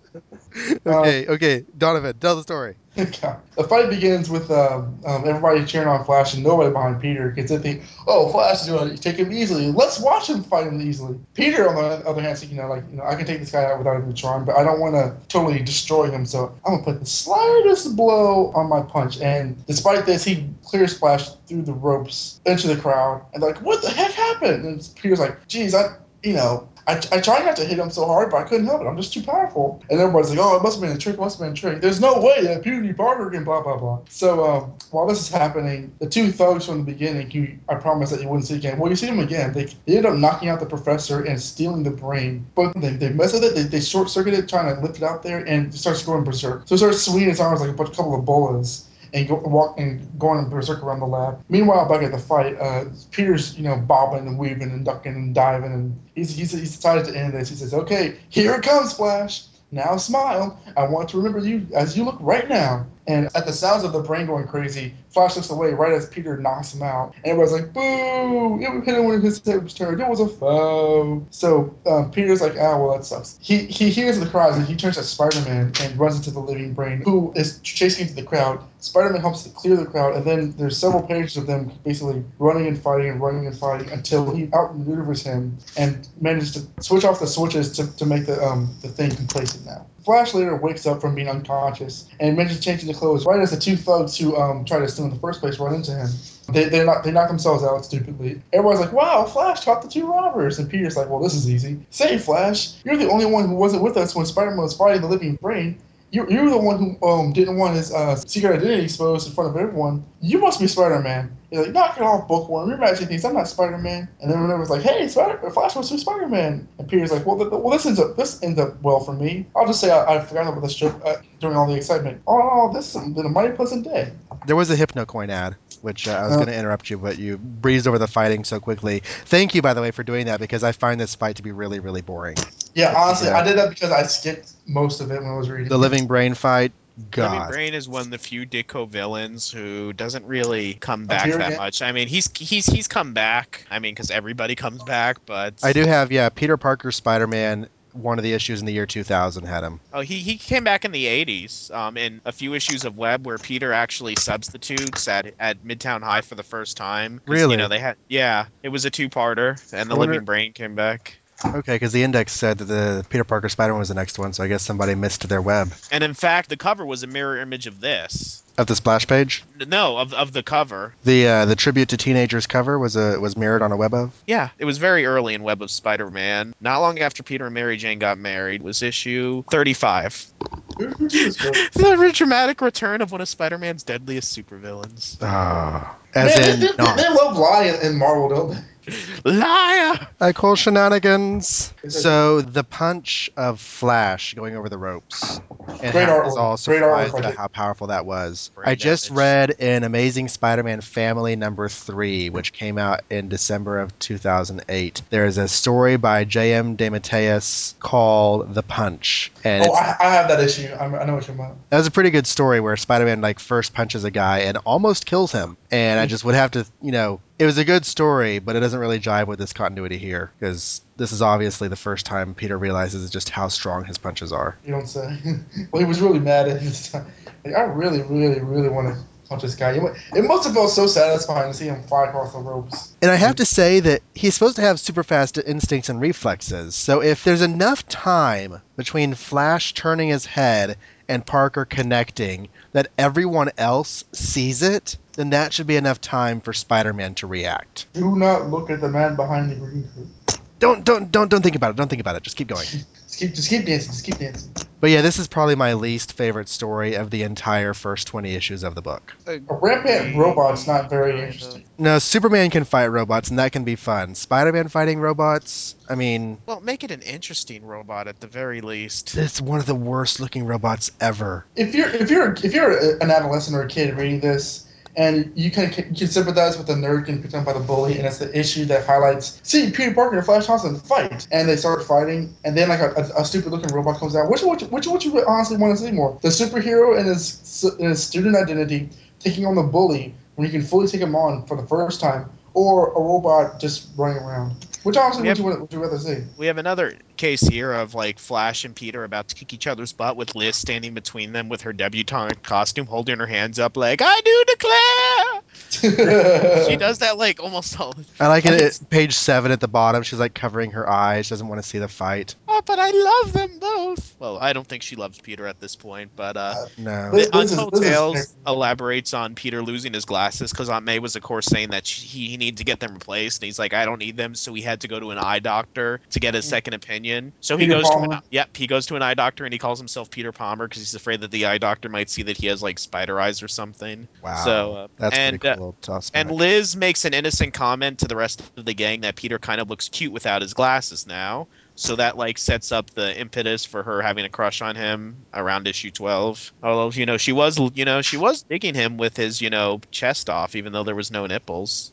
Okay, okay, Donovan, tell the story.
The fight begins with um, um, everybody cheering on Flash and nobody behind Peter because they think, oh, Flash is going to take him easily. Let's watch him fight him easily. Peter, on the other hand, said, you know, like, you know, I can take this guy out without even trying, but I don't want to totally destroy him, so I'm going to put the slightest blow on my punch. And despite this, he clears Flash through the ropes into the crowd. And like, what the heck happened? And Peter's like, geez, I, you know, I, I tried not to hit him so hard, but I couldn't help it. I'm just too powerful. And everybody's like, oh, it must have been a trick, must have been a trick. There's no way that Puny Parker can blah, blah, blah. So um, while this is happening, the two thugs from the beginning, you, I promised that you wouldn't see again. Well, you see them again. They, they end up knocking out the professor and stealing the brain. But they, they mess with it. They, they short circuit it, trying to lift it out there, and starts going berserk. So it starts swinging its arms like a couple of bullets and go, walk and going berserk around the lab. Meanwhile, back at the fight, uh, Peter's you know bobbing and weaving and ducking and diving, and he's, he's he's decided to end this. He says, "Okay, here it comes, Flash. Now smile. I want to remember you as you look right now." And at the sounds of the brain going crazy, Flash looks away right as Peter knocks him out. And everybody's like, boo! It hit him when his head was turned. It was a foe. So um, Peter's like, ah, well, that sucks. He, he hears the cries and he turns to Spider Man and runs into the living brain, who is chasing into the crowd. Spider Man helps to clear the crowd, and then there's several pages of them basically running and fighting and running and fighting until he outmaneuvers him and manages to switch off the switches to, to make the um the thing complacent now. Flash later wakes up from being unconscious and manages changing the clothes right as the two thugs who um tried to steal in the first place run into him. They they knock they knock themselves out stupidly. Everyone's like, "Wow, Flash caught the two robbers," and Peter's like, "Well, this is easy. Say, Flash, you're the only one who wasn't with us when Spider-Man was fighting the living brain. You, you were the one who um, didn't want his uh, secret identity exposed in front of everyone. You must be Spider-Man. You're like, knock it off, Bookworm. You're imagining things. I'm not Spider-Man. And then everyone's like, hey, Spider- Flash must be Spider-Man. And Peter's like, well, th- well, this ends up this ends up well for me. I'll just say I, I forgot about this joke uh, during all the excitement. Oh, this has been a mighty pleasant day.
There was a Hypnocoin ad, which uh, I was
Oh.
going to interrupt you, but you breezed over the fighting so quickly. Thank you, by the way, for doing that because I find this fight to be really, really boring.
Yeah, honestly,
Yeah.
I did that because I skipped most of it when I was reading.
The living brain fight,
Living
God.
Brain is one of the few Ditko villains who doesn't really come back that
again?
much. I mean, he's he's he's come back. I mean, because everybody comes back, but
I do have, yeah, Peter Parker Spider Man. One of the issues in the year 2000 had him.
Oh, he, he came back in the 80s um, in a few issues of Web where Peter actually substitutes at, at Midtown High for the first time.
Really?
You know, they had yeah, it was a two-parter, and the
wonder-
Living Brain came back.
Okay, because the index said that the Peter Parker Spider Man was the next one, so I guess somebody missed their web.
And in fact, the cover was a mirror image of this.
Of the splash page,
No, of, of the cover.
the uh, the tribute to teenagers cover was a was mirrored on a web of.
Yeah, it was very early in Web of Spider-Man. Not long after Peter and Mary Jane got married was issue 35.
Who- who did this book?
The dramatic return of one of Spider-Man's deadliest supervillains.
Ah, as
Man,
in
they, they,
not.
they love lying in Marvel, don't they?
Liar!
I call shenanigans. So the punch of Flash going over the ropes, and
Great
how I was
artwork.
all surprised at how powerful that was.
Brain
I just
damage.
read in Amazing Spider-Man Family number three, which came out in December of 2008. There is a story by J.M. DeMatteis called "The Punch," and
Oh, I, I have that issue. I, I know what you're about.
that was a pretty good story where Spider-Man like first punches a guy and almost kills him, and I mm-hmm. just would have to, you know, it was a good story, but it doesn't really jive with this continuity here because this is obviously the first time Peter realizes just how strong his punches are.
You don't say. well, he was really mad at this time. Like, I really, really, really want to punch this guy. It It must have felt so satisfying to see him fly across the ropes.
And I have to say that he's supposed to have super fast instincts and reflexes. So if there's enough time between Flash turning his head and Parker connecting that everyone else sees it, then that should be enough time for Spider-Man to react.
Do not look at the man behind the green curtain.
Don't don't don't don't think about it. Don't think about it. Just keep going.
Just keep, just keep dancing. Just keep dancing.
But yeah, this is probably my least favorite story of the entire first 20 issues of the book.
A rampant robot's not very interesting.
No, Superman can fight robots and that can be fun. Spider-Man fighting robots, I mean,
Well, make it an interesting robot at the very least.
it's one of the worst looking robots ever.
If you're if you're if you're an adolescent or a kid reading this. And you can, you can sympathize with the nerd getting picked on by the bully, and it's the issue that highlights, see Peter Parker and Flash Thompson fight, and they start fighting, and then like a, a, a stupid looking robot comes out. Which one, which which you honestly want to see more? The superhero and his in his student identity taking on the bully when you can fully take him on for the first time, or a robot just running around. Which honestly
We
would
have-
you, would you rather see?
We have another case here of like Flash and Peter about to kick each other's butt with Liz standing between them with her debutante costume, holding her hands up like "I do declare." She does that like almost all.
I like it at page seven at the bottom. She's like covering her eyes. She doesn't want to see the fight.
Oh, but I love them both. Well, I don't think she loves Peter at this point, but uh,
No.
Liz-
the
Liz is-
Untold
is-
Tales elaborates on Peter losing his glasses because Aunt May was, of course, saying that she, he needed to get them replaced, and he's like, "I don't need them," so he had to go to an eye doctor to get his second opinion. So he
Peter
goes to an, yep, he goes to an eye doctor, and he calls himself Peter Palmer because he's afraid that the eye doctor might see that he has like spider eyes or something.
Wow.
So uh,
That's
and
pretty
uh,
cool. Toss
and. Liz makes an innocent comment to the rest of the gang that Peter kind of looks cute without his glasses now. So that like sets up the impetus for her having a crush on him around issue 12. Although, you know, she was, you know, she was digging him with his, you know, chest off even though there was no nipples.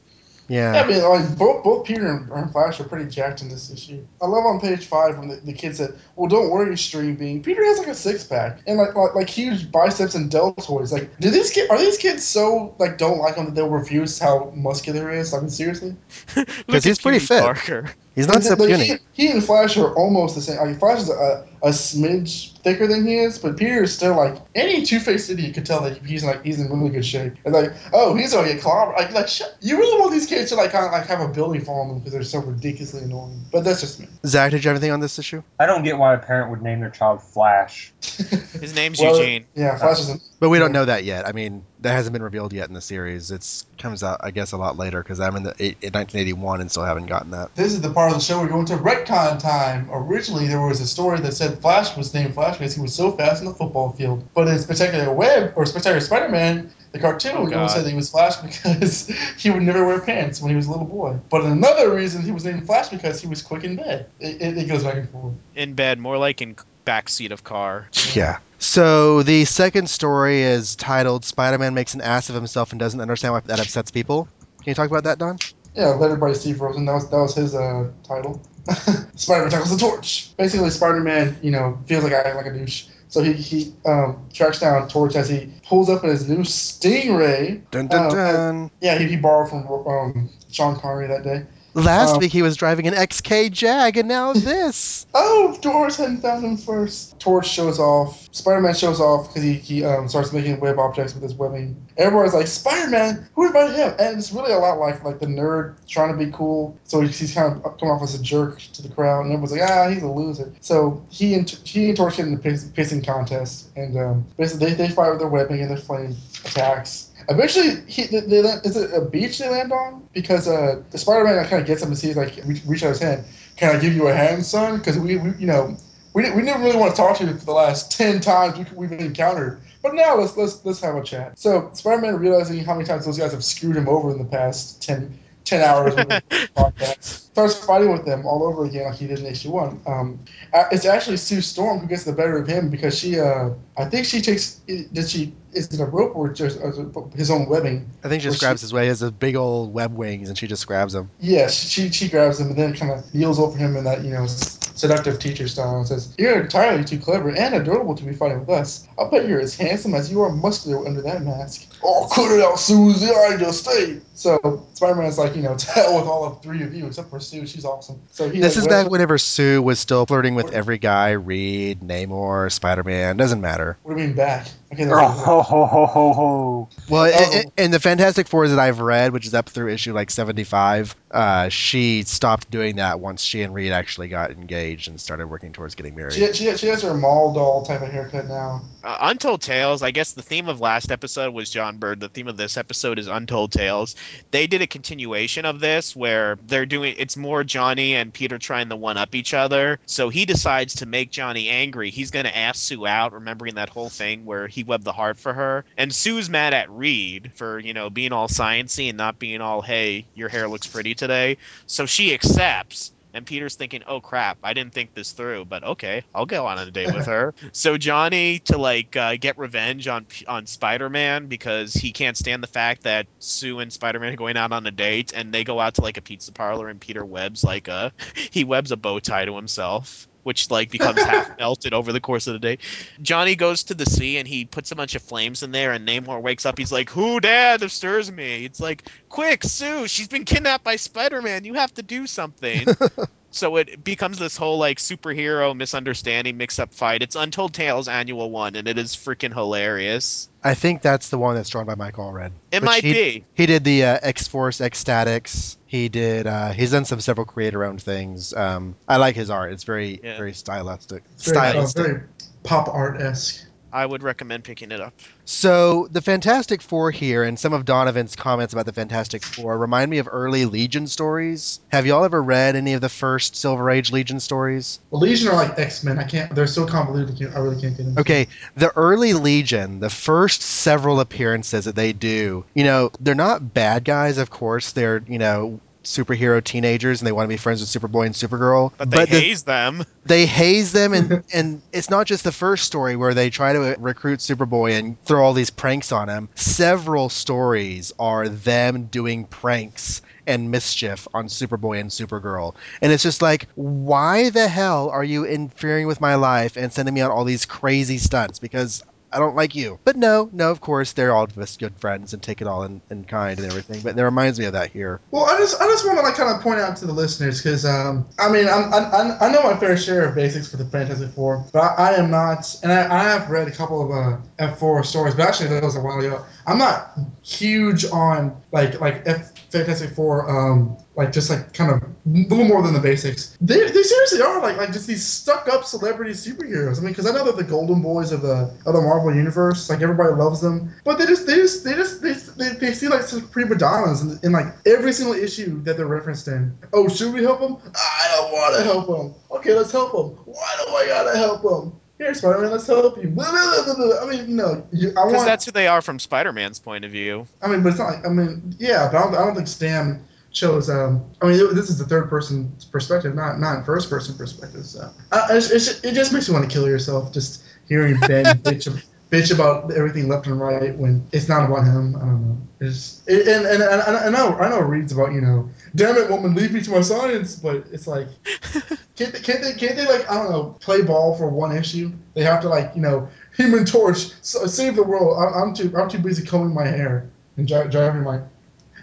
Yeah,
yeah.
I mean, like both both Peter and, and Flash are pretty jacked in this issue. I love on page five when the, the kid said, "Well, don't worry, Stream Being." Peter has like a six pack and like, like like huge biceps and deltoids. Like, do these kids are these kids so like don't like him that they'll refuse how muscular he is? I mean, seriously.
because
he's pretty fit.
Parker.
He's not so
Like,
puny.
he, he and Flash are almost the same. Like Flash is a, a smidge thicker than he is, but Peter is still like any Two Face idiot could tell that he's like he's in really good shape. And like, oh, he's gonna get clobbered. Like, like shut, you really want these kids to like kind of like have a building fall on them because they're so ridiculously annoying. But that's just me.
Zach, did you have anything on this issue?
I don't get why a parent would name their child Flash.
His name's
Well,
Eugene.
Yeah, uh, Flash is. A,
But we don't know that yet. I mean, that hasn't been revealed yet in the series. It's comes out, I guess, a lot later because I'm in the in 1981 and still haven't gotten that.
This is the part of the show we're going to retcon time. Originally, there was a story that said Flash was named Flash because he was so fast in the football field. But in Spectacular Web or Spectacular Spider-Man, the cartoon,
Oh,
we
God.
said that he was Flash because he would never wear pants when he was a little boy. But another reason he was named Flash because he was quick in bed. It, it, it goes back and forth.
In bed, more like in backseat of car.
Yeah. So the second story is titled "Spider-Man makes an ass of himself and doesn't understand why that upsets people." Can you talk about that, Don?
Yeah, let everybody see Frozen. That was that was his uh, title. Spider-Man tackles the torch. Basically, Spider-Man, you know, feels like I act like a douche. So he, he um, tracks down Torch as he pulls up in his new Stingray.
Dun dun
Oh,
dun.
Yeah, he, he borrowed from um, Sean Connery that day.
Last
um,
week he was driving an XK Jag, and now this.
Oh, Doris hadn't found him first. Torch shows off. Spider-Man shows off because he, he um, starts making web objects with his webbing. Everybody's like, Spider-Man, who invited him? And it's really a lot like like the nerd trying to be cool. So he's, he's kind of coming off as a jerk to the crowd, and everyone's like, ah, he's a loser. So he and he and Torch get in the pissing contest, and um, basically they, they fight with their webbing and their flame attacks. Eventually, he they, they land, is it a beach they land on? Because uh, the Spider-Man kind of gets him and sees like reach, reach out his hand. Can I give you a hand, son? Because we, we you know we, we didn't really want to talk to you for the last ten times we, we've encountered. But now let's let's let's have a chat. So Spider-Man realizing how many times those guys have screwed him over in the past 10, 10 hours of podcast, starts fighting with them all over again like he did in issue one. Um, it's actually Sue Storm who gets the better of him because she uh I think she takes did she is it a rope or just or his own webbing?
I think she just
she-
grabs his way. He has a big old web wings, and she just grabs him.
Yeah, she she grabs him and then kind of kneels over him in that you know seductive teacher style and says, "You're entirely too clever and adorable to be fighting with us. I'll bet you're as handsome as you are muscular under that mask." Oh, cut it out, Susie! I just stayed. So Spider-Man's like, you know, to hell with all of three of you except for Sue. She's awesome. So he
This is back whenever Sue was still flirting with every guy: Reed, Namor, Spider-Man. Doesn't matter.
What do you mean back? Okay,
Oh,
that's
ho, ho, ho, ho, ho.
Well,
Oh.
i- i- in the Fantastic Four that I've read, which is up through issue like 75, uh, she stopped doing that once she and Reed actually got engaged and started working towards getting married.
she, she, she has her mall doll type of haircut now.
Uh, Untold Tales, I guess the theme of last episode was John Byrne. The theme of this episode is Untold Tales. They did a continuation of this where they're doing it's more Johnny and Peter trying to one up each other. So he decides to make Johnny angry. He's going to ask Sue out, remembering that whole thing where he webbed the heart for her. And Sue's mad at Reed for, you know, being all sciency and not being all, hey, your hair looks pretty today. So she accepts. And Peter's thinking, "Oh crap, I didn't think this through, but okay, I'll go on a date with her." so Johnny, to like uh, get revenge on on Spider-Man because he can't stand the fact that Sue and Spider-Man are going out on a date, and they go out to like a pizza parlor, and Peter webs like a he webs a bow tie to himself. Which like becomes half melted over the course of the day. Johnny goes to the sea and he puts a bunch of flames in there, and Namor wakes up. He's like, "Who, Dad, disturbs me?" It's like, "Quick, Sue! She's been kidnapped by Spider-Man. You have to do something." so it becomes this whole like superhero misunderstanding mix-up fight. It's Untold Tales Annual One, and it is freaking hilarious.
I think that's the one that's drawn by Mike Allred.
It
Which
might
he,
be.
He did the uh, X Force X-Statix. He did. Uh, he's done some several creator-owned things. Um, I like his art. It's very,
Yeah.
very stylistic.
It's very, uh,
stylistic.
very pop art esque.
I would recommend picking it up.
So the Fantastic Four here, and some of Donovan's comments about the Fantastic Four remind me of early Legion stories. Have y'all ever read any of the first Silver Age Legion stories?
Well, Legion are like X Men. I can't. They're so convoluted. I, can't, I really can't get into.
Okay, the early Legion, the first several appearances that they do, you know, they're not bad guys, of course. They're, you know, superhero teenagers and they want to be friends with Superboy and Supergirl.
But they
the-
haze them.
they haze them and and it's not just the first story where they try to uh, recruit superboy and throw all these pranks on him several stories are them doing pranks and mischief on superboy and supergirl and it's just like why the hell are you interfering with my life and sending me on all these crazy stunts because I don't like you. But no, no, of course, they're all just good friends and take it all in, in kind and everything. But it reminds me of that here.
Well, I just I just want to like kind of point out to the listeners because um I mean I'm, I I know my fair share of basics for the Fantastic Four, but I, I am not, and I, I have read a couple of uh, F4 stories, but actually that was a while ago. I'm not huge on like like F Fantastic Four um like just like kind of a little more than the basics. They, they seriously are like like just these stuck up celebrity superheroes. I mean, because I know they're the golden boys of the of the Marvel universe. Like everybody loves them, but they just they just they just they, they, they seem like such prima donnas in, in like every single issue that they're referenced in. Oh, should we help them? I don't want to help them. Okay, let's help them. Why do I gotta help them? Here, Spider-Man, let's help you. Blah, blah, blah. I mean, no, you, I
Because
want.
that's who they are from Spider-Man's point of view.
I mean, but it's not like I mean, yeah, but I don't, I don't think Stan chose. Um, I mean, this is the third person perspective, not not first person perspective. So uh, it's, it just makes you want to kill yourself just hearing Ben bitch, bitch about everything left and right when it's not about him. I don't know. It's it, and, and and and I know I know reads about you know, damn it, woman, leave me to my science. But it's like, can't they, can't they can't they like I don't know play ball for one issue? They have to like you know, Human Torch, save the world. I'm, I'm too I'm too busy combing my hair and dri- driving my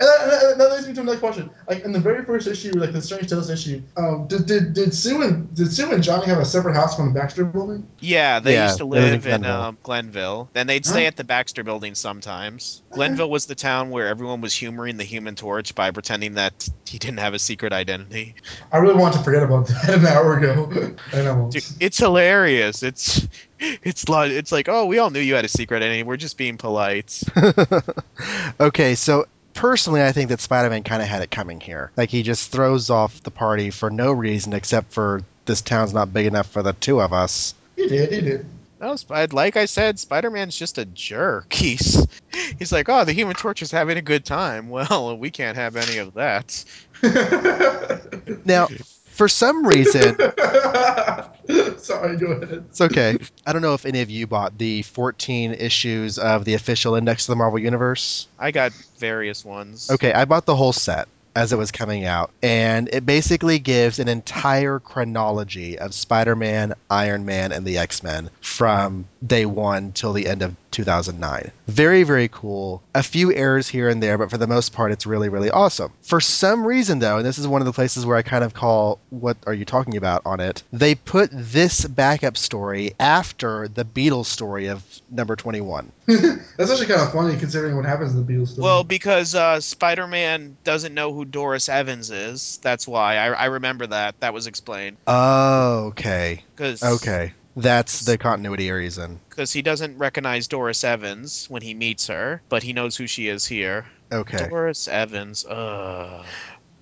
that, and that, that leads me to another question. Like in the very first issue, like the Strange Tales issue, um, did, did did Sue and did Sue and Johnny have a separate house from the Baxter Building?
Yeah, they
Yeah,
used to
live in
in
Glenville.
um, Glenville. Then they'd stay
Huh?
at the Baxter Building sometimes. Glenville was the town where everyone was humoring the Human Torch by pretending that he didn't have a secret identity.
I really want to forget about that an hour ago, I won't.
Dude, it's hilarious. It's it's like it's like oh, we all knew you had a secret identity. We're just being polite.
okay, so personally, I think that Spider-Man kind of had it coming here. Like he just throws off the party for no reason except for this town's not big enough for the two of us.
He did, he did.
No, Sp- like I said, Spider-Man's just a jerk. He's he's like, oh, the Human Torch is having a good time. Well, we can't have any of that.
Now, for some reason,
Sorry, go ahead.
it's okay. I don't know if any of you bought the 14 issues of the official index of the Marvel Universe.
I got various ones.
Okay, I bought the whole set as it was coming out, and it basically gives an entire chronology of Spider-Man, Iron Man, and the X-Men from day one till the end of 2009. Very, very cool. A few errors here and there, but for the most part, it's really, really awesome. For some reason, though, and this is one of the places where I kind of call "What are you talking about?" on it. They put this backup story after the Beatles story of number 21.
That's actually kind of funny considering what happens in the Beatles story.
Well, because uh, Spider-Man doesn't know who Doris Evans is. That's why I, I remember that. That was explained.
Oh, okay.
Cause,
Okay. That's the continuity reason.
Because he doesn't recognize Doris Evans when he meets her, but he knows who she is here.
Okay.
Doris Evans. Ugh.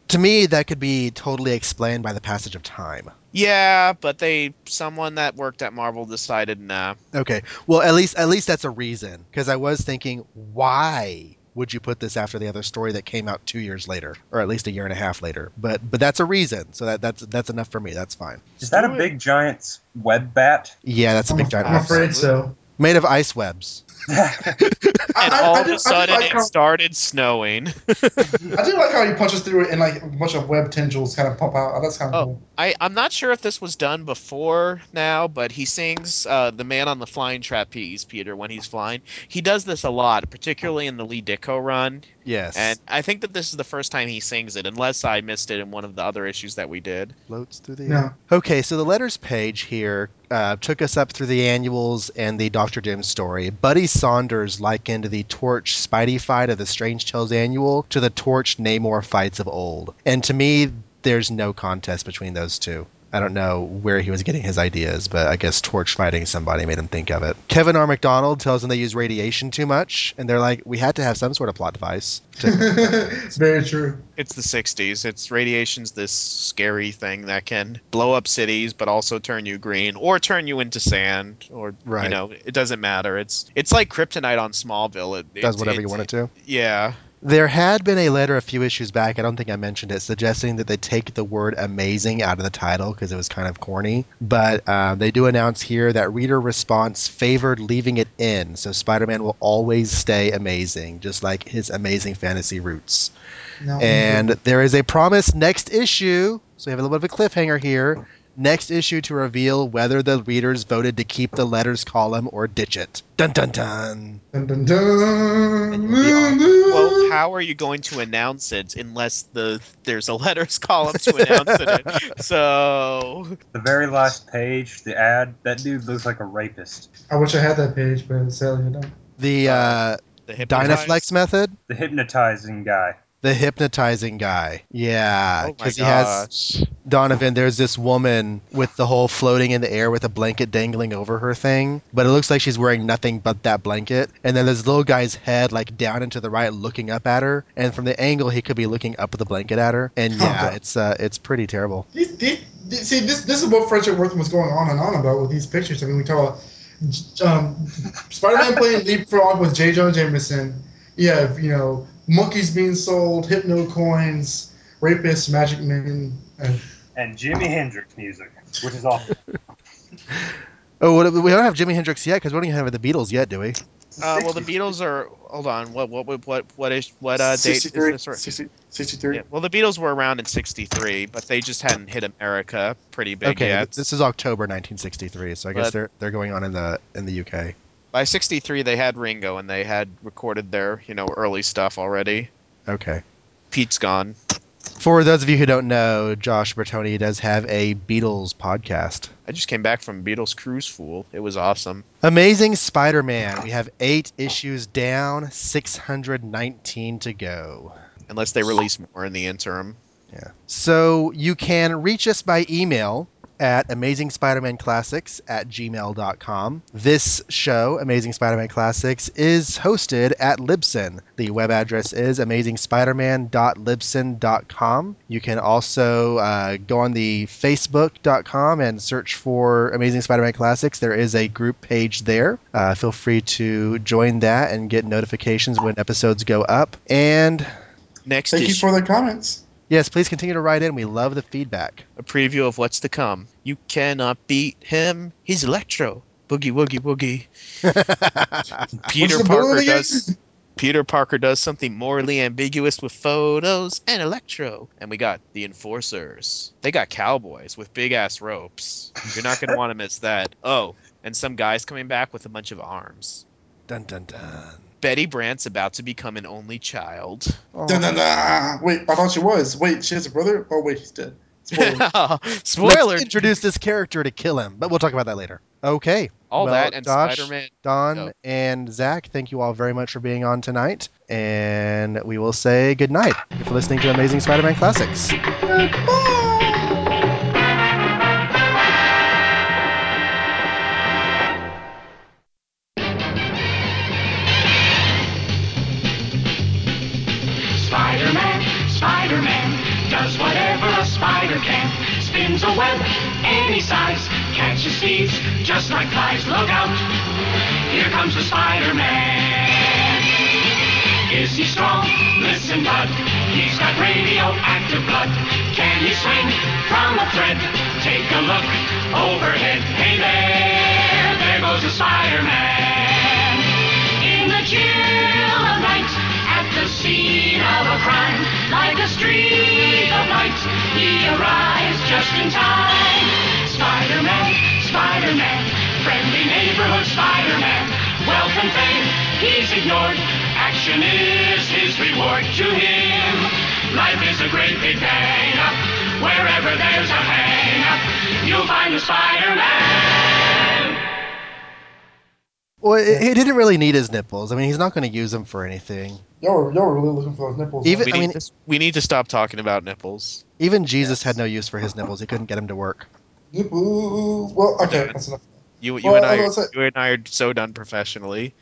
To me, that could be totally explained by the passage of time.
Yeah, but they someone that worked at Marvel decided nah.
Okay. Well, at least at least that's a reason. Because I was thinking, why would you put this after the other story that came out two years later, or at least a year and a half later? But but that's a reason. So that that's that's enough for me. That's fine.
Is that a big giant web bat?
Yeah, that's a
I'm,
big giant
I'm afraid so.
made of ice webs.
and
I-
all
I
of
do- I
a
do
sudden
like
it
how-
started snowing.
I do like how he punches through it and like a bunch of web tendrils kind of pop out. That's kind of
Oh.
cool.
I, I'm not sure if this was done before now, but he sings uh, the man on the flying trapeze, Peter, when he's flying. He does this a lot, particularly in the Lee Ditko run.
Yes.
And I think that this is the first time he sings it, unless I missed it in one of the other issues that we did.
floats through the
No.
air. Okay, so the letters page here uh, took us up through the annuals and the Dr. Doom story. Buddy Saunders likened the Torch Spidey fight of the Strange Tales annual to the Torch Namor fights of old. And to me, there's no contest between those two. I don't know where he was getting his ideas, but I guess torch fighting somebody made him think of it. Kevin R. McDonald tells them they use radiation too much, and they're like, we had to have some sort of plot device. To,
it's very true.
It's the 60s. It's radiation's this scary thing that can blow up cities, but also turn you green or turn you into sand, or
Right.
you know, it doesn't matter. It's it's like kryptonite on Smallville. It
does
it-
whatever you want it to.
Yeah.
There had been a letter a few issues back, I don't think I mentioned it, suggesting that they take the word amazing out of the title because it was kind of corny. But uh, they do announce here that reader response favored leaving it in, so Spider Man will always stay amazing, just like his amazing fantasy roots.
No,
And there is a promise next issue, so we have a little bit of a cliffhanger here. Next issue to reveal whether the readers voted to keep the letters column or ditch it. Dun dun dun.
Dun, dun, dun.
And you'll be on-
Well, how are you going to announce it unless the there's a letters column to announce it? So
The very last page, the ad, that dude looks like a rapist.
I wish I had that page, but sadly I don't.
The uh,
the hypnotize-
Dynaflex method?
The hypnotizing guy.
The hypnotizing guy. Yeah,
Oh
because he has. Donovan. There's this woman with the whole floating in the air with a blanket dangling over her thing, but it looks like she's wearing nothing but that blanket. And then there's little guy's head like down and to the right, looking up at her. And from the angle, he could be looking up at the blanket at her. And
Oh,
yeah,
God.
it's uh, it's pretty terrible.
These, these, these- see, this this is what Frederick Wertham was going on and on about with these pictures. I mean, we talk about um, Spider-Man playing leapfrog with J. Jonah Jameson. You have, you know, monkeys being sold, hypno coins, rapists, magic men. And
And Jimi Hendrix music, which is awesome.
Oh, what, we don't have Jimi Hendrix yet because we don't even have the Beatles yet, do we?
Uh, well, the Beatles are. Hold on. What what what what what is what uh, date is this? Or-
60 63.
Yeah, well, the Beatles were around in '63, but they just hadn't hit America pretty big
okay,
yet.
this is October 1963, so I guess they're they're going on in the in the UK.
By '63, they had Ringo and they had recorded their you know early stuff already.
Okay.
Pete's gone.
For those of you who don't know, Josh Bertoni does have a Beatles podcast.
I just came back from Beatles Cruise Fool. It was awesome.
Amazing Spider Man. We have eight issues down, 619 to go.
Unless they release more in the interim.
Yeah. So you can reach us by email at Amazing Spider-Man Classics at gmail.com. This show, Amazing Spider-Man Classics, is hosted at Libsyn. The web address is amazingspiderman.libsyn.com. You can also uh, go on the facebook.com and search for Amazing Spider-Man Classics. There is a group page there. Uh, feel free to join that and get notifications when episodes go up. And
Next
Thank you for the comments.
Yes, please continue to write in. We love the feedback.
a preview of what's to come. You cannot beat him. He's Electro. Boogie woogie woogie. Peter Parker does Peter Parker does something morally ambiguous with photos and Electro. And we got the Enforcers. They got cowboys with big ass ropes. You're not going to want to miss that. Oh, and some guys coming back with a bunch of arms.
Dun dun dun.
Betty Brant's about to become an only child.
Dun, dun, dun. Wait, I thought she was. Wait, she has a brother? Oh, wait, he's dead. Spoiler.
Spoiler.
Let's introduce this character to kill him, but we'll talk about that later. Okay.
All
Well,
that and
Josh,
Spider-Man.
Don
Go.
and Zach, thank you all very much for being on tonight, and we will say good night. For listening to Amazing Spider-Man Classics.
Spider-Man, Spins a web any size, catches thieves just like flies. Look out! Here comes the Spider-Man. Is he strong? Listen, bud. He's got radioactive blood. Can he swing from a thread? Take a look overhead. Hey there, there goes the Spider-Man. in the chill of night at the scene of a crime. Like a streak of light, he arrives just in time. Spider-Man, Spider-Man, friendly neighborhood Spider-Man. And fame, he's ignored. Action is his reward to him. Life is a great big bang. Wherever there's a hang up, you'll find the Spider-Man.
Well, it, he didn't really need his nipples. I mean, he's not going to use them for anything.
Y'all were, y'all were really looking for those nipples.
Even-
We
I
need,
mean-
to, we need to stop talking about nipples.
Even Jesus had no use for his nipples. He couldn't get him to work.
nipples. Well, okay, that's enough.
You, you
Well,
and I,
I
are,
say-
you and I are so done professionally.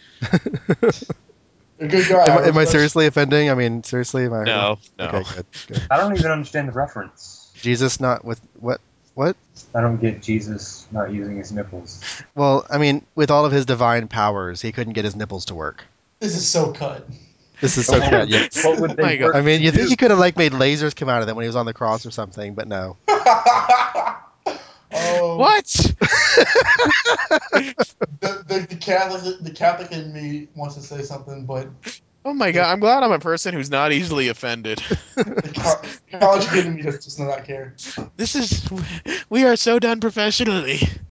You're a good guy.
am, I- am I
respect-
seriously offending? I mean, seriously, am I?
No, no.
Okay, good, good.
I don't even understand the reference.
Jesus not with what? What?
I don't get Jesus not using his nipples.
Well, I mean, with all of his divine powers, he couldn't get his nipples to work.
This is so cut.
This is so bad. Yeah.
What would they
My God.
work
I mean, you
to
think
do?
he could have like made lasers come out of them when he was on the cross or something, but no.
oh,
What?
The, the, the Catholic, the Catholic in me wants to say something, but
Oh my god! I'm glad I'm a person who's not easily offended.
the college kid in me just does not care.
This is. We are so done professionally.